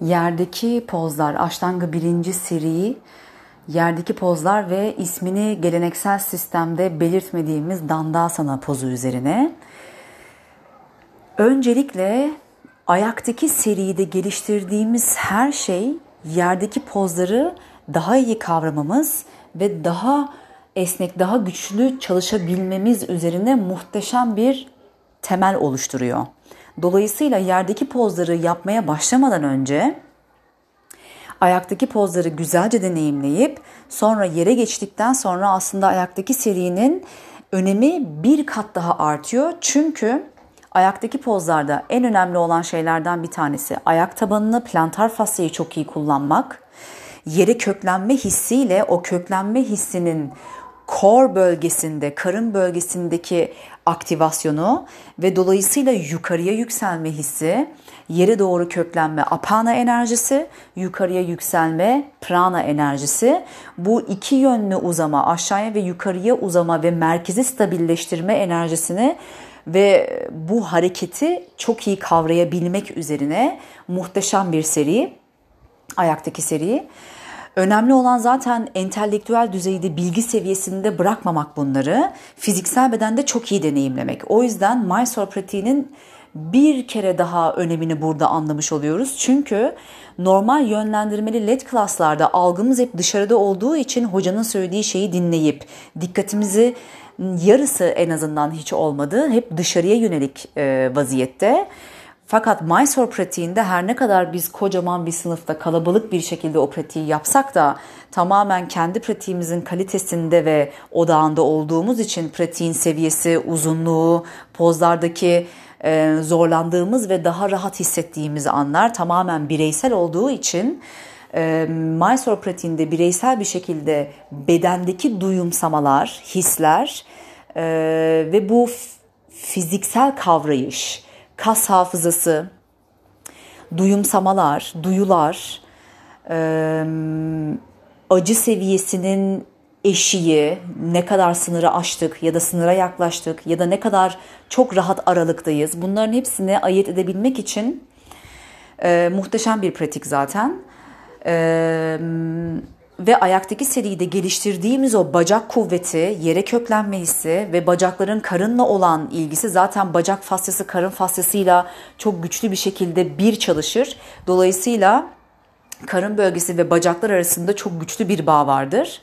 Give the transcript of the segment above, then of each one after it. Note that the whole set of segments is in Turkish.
Yerdeki pozlar, Aştanga birinci seri, yerdeki pozlar ve ismini geleneksel sistemde belirtmediğimiz Dandasana pozu üzerine. Öncelikle ayaktaki seride geliştirdiğimiz her şey yerdeki pozları daha iyi kavramamız ve daha esnek, daha güçlü çalışabilmemiz üzerine muhteşem bir temel oluşturuyor. Dolayısıyla yerdeki pozları yapmaya başlamadan önce ayaktaki pozları güzelce deneyimleyip sonra yere geçtikten sonra aslında ayaktaki serinin önemi bir kat daha artıyor. Çünkü ayaktaki pozlarda en önemli olan şeylerden bir tanesi ayak tabanını, plantar fasyayı çok iyi kullanmak. Yere köklenme hissiyle o köklenme hissinin kor bölgesinde, karın bölgesindeki aktivasyonu ve dolayısıyla yukarıya yükselme hissi, yere doğru köklenme apana enerjisi, yukarıya yükselme prana enerjisi. Bu iki yönlü uzama, aşağıya ve yukarıya uzama ve merkezi stabilleştirme enerjisini ve bu hareketi çok iyi kavrayabilmek üzerine muhteşem bir seri, ayaktaki seri. Önemli olan zaten entelektüel düzeyde bilgi seviyesinde bırakmamak bunları. Fiziksel bedende çok iyi deneyimlemek. O yüzden Mysore pratiğinin bir kere daha önemini burada anlamış oluyoruz. Çünkü normal yönlendirmeli LED klaslarda algımız hep dışarıda olduğu için hocanın söylediği şeyi dinleyip dikkatimizi yarısı en azından hiç olmadı. Hep dışarıya yönelik vaziyette. Fakat Mysore pratiğinde her ne kadar biz kocaman bir sınıfta kalabalık bir şekilde o pratiği yapsak da tamamen kendi pratiğimizin kalitesinde ve odağında olduğumuz için pratiğin seviyesi, uzunluğu, pozlardaki e, zorlandığımız ve daha rahat hissettiğimiz anlar tamamen bireysel olduğu için e, Mysore pratiğinde bireysel bir şekilde bedendeki duyumsamalar, hisler e, ve bu fiziksel kavrayış, kas hafızası, duyumsamalar, duyular, acı seviyesinin eşiği, ne kadar sınırı aştık ya da sınıra yaklaştık ya da ne kadar çok rahat aralıktayız. Bunların hepsini ayırt edebilmek için e, muhteşem bir pratik zaten. E, ve ayaktaki seride geliştirdiğimiz o bacak kuvveti, yere köklenme hissi ve bacakların karınla olan ilgisi zaten bacak fasyası karın fasyasıyla çok güçlü bir şekilde bir çalışır. Dolayısıyla karın bölgesi ve bacaklar arasında çok güçlü bir bağ vardır.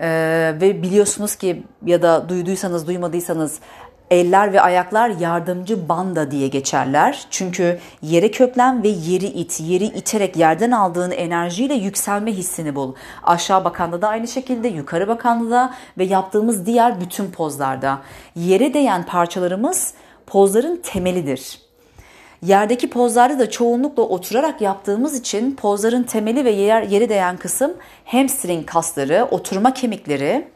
Ee, ve biliyorsunuz ki ya da duyduysanız duymadıysanız Eller ve ayaklar yardımcı banda diye geçerler. Çünkü yere köklen ve yeri it. Yeri iterek yerden aldığın enerjiyle yükselme hissini bul. Aşağı bakanda da aynı şekilde, yukarı bakanda da ve yaptığımız diğer bütün pozlarda. Yere değen parçalarımız pozların temelidir. Yerdeki pozlarda da çoğunlukla oturarak yaptığımız için pozların temeli ve yer, yere değen kısım hamstring kasları, oturma kemikleri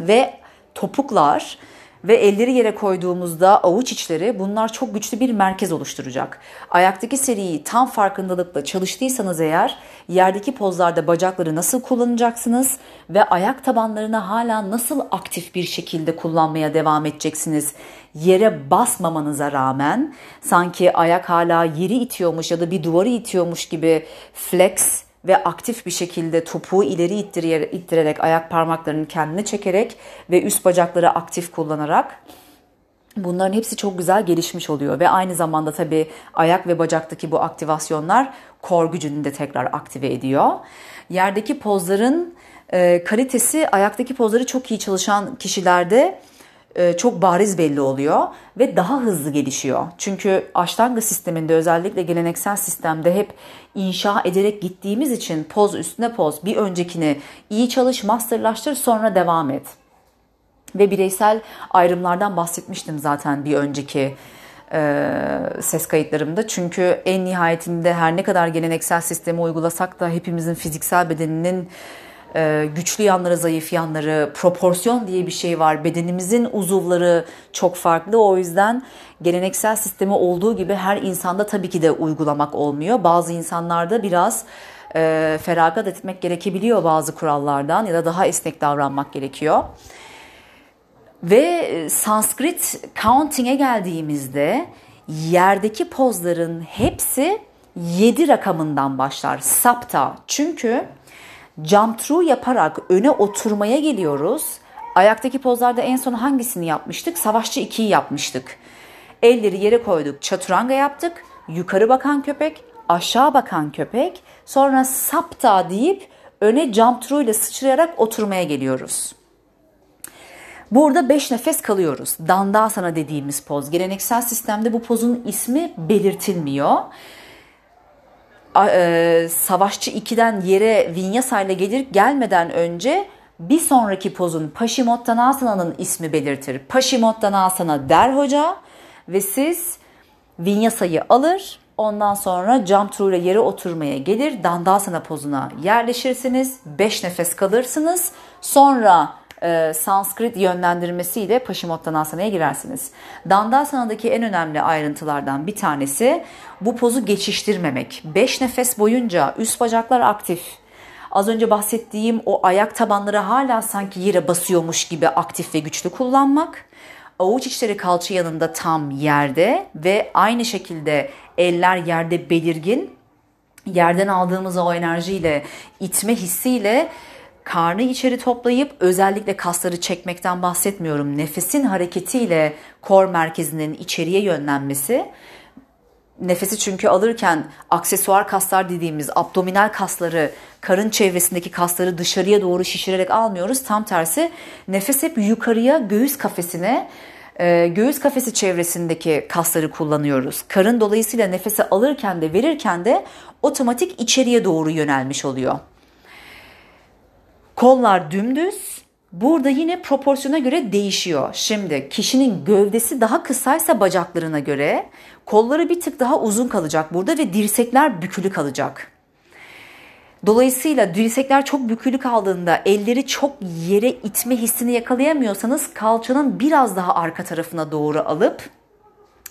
ve topuklar ve elleri yere koyduğumuzda avuç içleri bunlar çok güçlü bir merkez oluşturacak. Ayaktaki seriyi tam farkındalıkla çalıştıysanız eğer yerdeki pozlarda bacakları nasıl kullanacaksınız ve ayak tabanlarını hala nasıl aktif bir şekilde kullanmaya devam edeceksiniz? Yere basmamanıza rağmen sanki ayak hala yeri itiyormuş ya da bir duvarı itiyormuş gibi flex ve aktif bir şekilde topuğu ileri ittirerek ayak parmaklarını kendine çekerek ve üst bacakları aktif kullanarak bunların hepsi çok güzel gelişmiş oluyor ve aynı zamanda tabii ayak ve bacaktaki bu aktivasyonlar kor gücünü de tekrar aktive ediyor. Yerdeki pozların e, kalitesi ayaktaki pozları çok iyi çalışan kişilerde çok bariz belli oluyor ve daha hızlı gelişiyor. Çünkü Ashtanga sisteminde özellikle geleneksel sistemde hep inşa ederek gittiğimiz için poz üstüne poz bir öncekini iyi çalış, masterlaştır sonra devam et. Ve bireysel ayrımlardan bahsetmiştim zaten bir önceki e, ses kayıtlarımda. Çünkü en nihayetinde her ne kadar geleneksel sistemi uygulasak da hepimizin fiziksel bedeninin e, güçlü yanları, zayıf yanları, proporsiyon diye bir şey var. Bedenimizin uzuvları çok farklı. O yüzden geleneksel sistemi olduğu gibi her insanda tabii ki de uygulamak olmuyor. Bazı insanlarda biraz e, feragat etmek gerekebiliyor bazı kurallardan ya da daha esnek davranmak gerekiyor. Ve Sanskrit counting'e geldiğimizde yerdeki pozların hepsi 7 rakamından başlar. Sapta. Çünkü jump through yaparak öne oturmaya geliyoruz. Ayaktaki pozlarda en son hangisini yapmıştık? Savaşçı 2'yi yapmıştık. Elleri yere koyduk. Çaturanga yaptık. Yukarı bakan köpek, aşağı bakan köpek. Sonra sapta deyip öne jump through ile sıçrayarak oturmaya geliyoruz. Burada 5 nefes kalıyoruz. Dandasana dediğimiz poz. Geleneksel sistemde bu pozun ismi belirtilmiyor. E, savaşçı 2'den yere vinyasa ile gelir gelmeden önce bir sonraki pozun Paşimottanasa'nın ismi belirtir. Paşimottanasana der hoca ve siz vinyasayı alır ondan sonra through ile yere oturmaya gelir. Dandasana pozuna yerleşirsiniz. 5 nefes kalırsınız. Sonra e, Sanskrit yönlendirmesiyle Paşimottanasa'ya girersiniz. Dandasana'daki en önemli ayrıntılardan bir tanesi bu pozu geçiştirmemek. 5 nefes boyunca üst bacaklar aktif. Az önce bahsettiğim o ayak tabanları hala sanki yere basıyormuş gibi aktif ve güçlü kullanmak. Avuç içleri kalça yanında tam yerde ve aynı şekilde eller yerde belirgin. Yerden aldığımız o enerjiyle, itme hissiyle karnı içeri toplayıp özellikle kasları çekmekten bahsetmiyorum. Nefesin hareketiyle kor merkezinin içeriye yönlenmesi nefesi çünkü alırken aksesuar kaslar dediğimiz abdominal kasları, karın çevresindeki kasları dışarıya doğru şişirerek almıyoruz. Tam tersi nefes hep yukarıya göğüs kafesine, e, göğüs kafesi çevresindeki kasları kullanıyoruz. Karın dolayısıyla nefesi alırken de verirken de otomatik içeriye doğru yönelmiş oluyor. Kollar dümdüz. Burada yine proporsiyona göre değişiyor. Şimdi kişinin gövdesi daha kısaysa bacaklarına göre kolları bir tık daha uzun kalacak burada ve dirsekler bükülü kalacak. Dolayısıyla dirsekler çok bükülü kaldığında elleri çok yere itme hissini yakalayamıyorsanız kalçanın biraz daha arka tarafına doğru alıp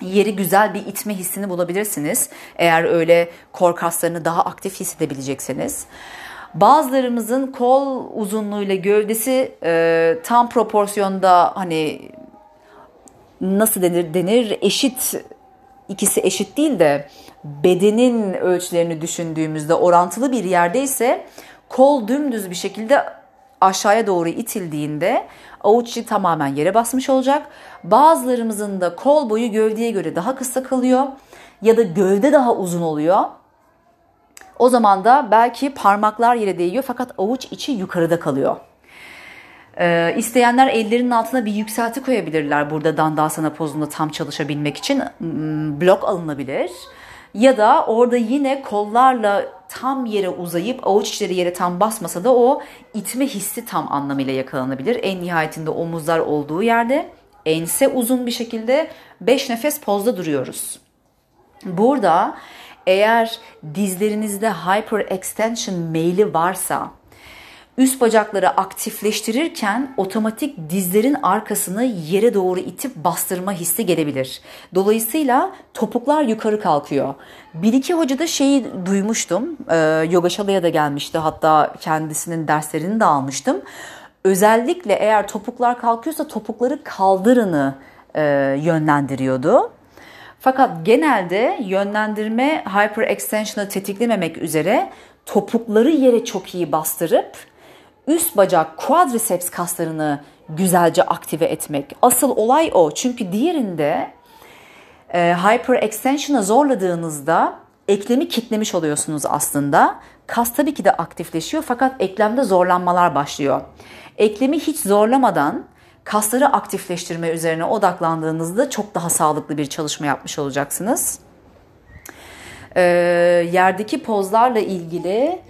yeri güzel bir itme hissini bulabilirsiniz. Eğer öyle kor kaslarını daha aktif hissedebilecekseniz. Bazılarımızın kol uzunluğuyla gövdesi e, tam proporsiyonda hani nasıl denir denir eşit ikisi eşit değil de bedenin ölçülerini düşündüğümüzde orantılı bir yerdeyse kol dümdüz bir şekilde aşağıya doğru itildiğinde avuç içi tamamen yere basmış olacak. Bazılarımızın da kol boyu gövdeye göre daha kısa kalıyor ya da gövde daha uzun oluyor. O zaman da belki parmaklar yere değiyor fakat avuç içi yukarıda kalıyor. Ee, isteyenler ellerinin altına bir yükselti koyabilirler burada dandasana pozunda tam çalışabilmek için hmm, blok alınabilir. Ya da orada yine kollarla tam yere uzayıp avuç içleri yere tam basmasa da o itme hissi tam anlamıyla yakalanabilir. En nihayetinde omuzlar olduğu yerde ense uzun bir şekilde 5 nefes pozda duruyoruz. Burada eğer dizlerinizde hyperextension meyli varsa üst bacakları aktifleştirirken otomatik dizlerin arkasını yere doğru itip bastırma hissi gelebilir. Dolayısıyla topuklar yukarı kalkıyor. Bir iki hoca da şeyi duymuştum. E, Yoga Shala'ya da gelmişti. Hatta kendisinin derslerini de almıştım. Özellikle eğer topuklar kalkıyorsa topukları kaldırını e, yönlendiriyordu. Fakat genelde yönlendirme hyperextension'ı tetiklememek üzere topukları yere çok iyi bastırıp üst bacak quadriceps kaslarını güzelce aktive etmek. Asıl olay o. Çünkü diğerinde e, hyperextension'a zorladığınızda eklemi kitlemiş oluyorsunuz aslında. Kas tabii ki de aktifleşiyor fakat eklemde zorlanmalar başlıyor. Eklemi hiç zorlamadan kasları aktifleştirme üzerine odaklandığınızda çok daha sağlıklı bir çalışma yapmış olacaksınız. Ee, yerdeki pozlarla ilgili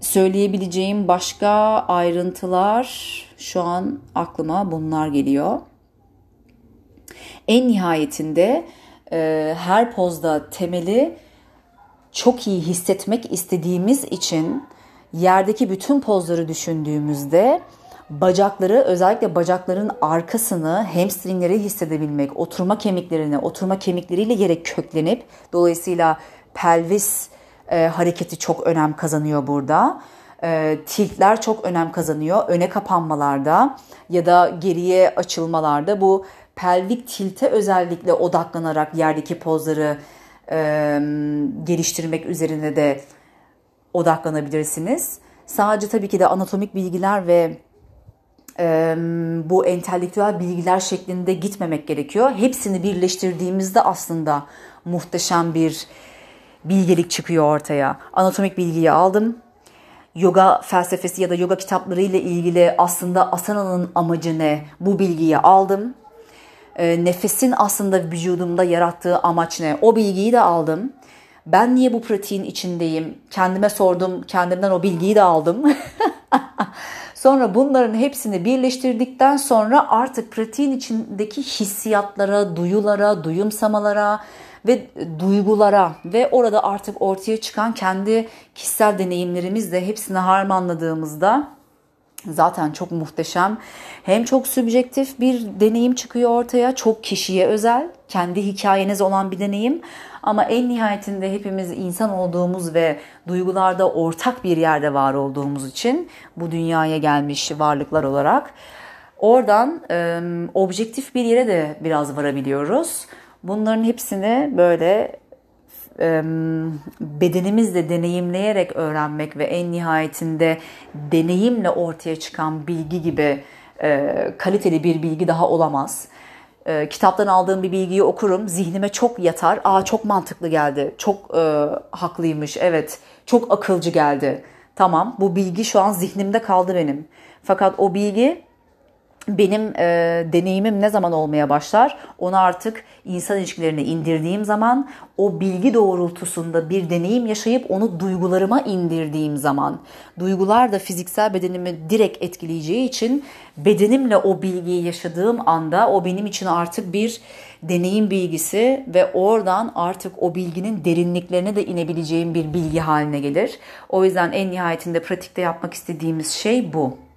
söyleyebileceğim başka ayrıntılar şu an aklıma bunlar geliyor. En nihayetinde e, her pozda temeli çok iyi hissetmek istediğimiz için yerdeki bütün pozları düşündüğümüzde bacakları özellikle bacakların arkasını hamstringleri hissedebilmek, oturma kemiklerini, oturma kemikleriyle yere köklenip dolayısıyla pelvis e, hareketi çok önem kazanıyor burada. E, tiltler çok önem kazanıyor. Öne kapanmalarda ya da geriye açılmalarda bu pelvik tilte özellikle odaklanarak yerdeki pozları e, geliştirmek üzerine de odaklanabilirsiniz. Sadece tabii ki de anatomik bilgiler ve bu entelektüel bilgiler şeklinde gitmemek gerekiyor. Hepsini birleştirdiğimizde aslında muhteşem bir bilgelik çıkıyor ortaya. Anatomik bilgiyi aldım. Yoga felsefesi ya da yoga kitapları ile ilgili aslında asana'nın amacı ne? Bu bilgiyi aldım. Nefesin aslında vücudumda yarattığı amaç ne? O bilgiyi de aldım. Ben niye bu pratiğin içindeyim? Kendime sordum, kendimden o bilgiyi de aldım. sonra bunların hepsini birleştirdikten sonra artık pratiğin içindeki hissiyatlara, duyulara, duyumsamalara ve duygulara ve orada artık ortaya çıkan kendi kişisel deneyimlerimizle hepsini harmanladığımızda zaten çok muhteşem. Hem çok sübjektif bir deneyim çıkıyor ortaya, çok kişiye özel, kendi hikayeniz olan bir deneyim. Ama en nihayetinde hepimiz insan olduğumuz ve duygularda ortak bir yerde var olduğumuz için bu dünyaya gelmiş varlıklar olarak oradan e, objektif bir yere de biraz varabiliyoruz. Bunların hepsini böyle bedenimizle deneyimleyerek öğrenmek ve en nihayetinde deneyimle ortaya çıkan bilgi gibi kaliteli bir bilgi daha olamaz. Kitaptan aldığım bir bilgiyi okurum, zihnime çok yatar. Aa çok mantıklı geldi, çok e, haklıymış, evet, çok akılcı geldi. Tamam, bu bilgi şu an zihnimde kaldı benim. Fakat o bilgi benim e, deneyimim ne zaman olmaya başlar? Onu artık insan ilişkilerine indirdiğim zaman, o bilgi doğrultusunda bir deneyim yaşayıp onu duygularıma indirdiğim zaman, duygular da fiziksel bedenimi direkt etkileyeceği için bedenimle o bilgiyi yaşadığım anda o benim için artık bir deneyim bilgisi ve oradan artık o bilginin derinliklerine de inebileceğim bir bilgi haline gelir. O yüzden en nihayetinde pratikte yapmak istediğimiz şey bu.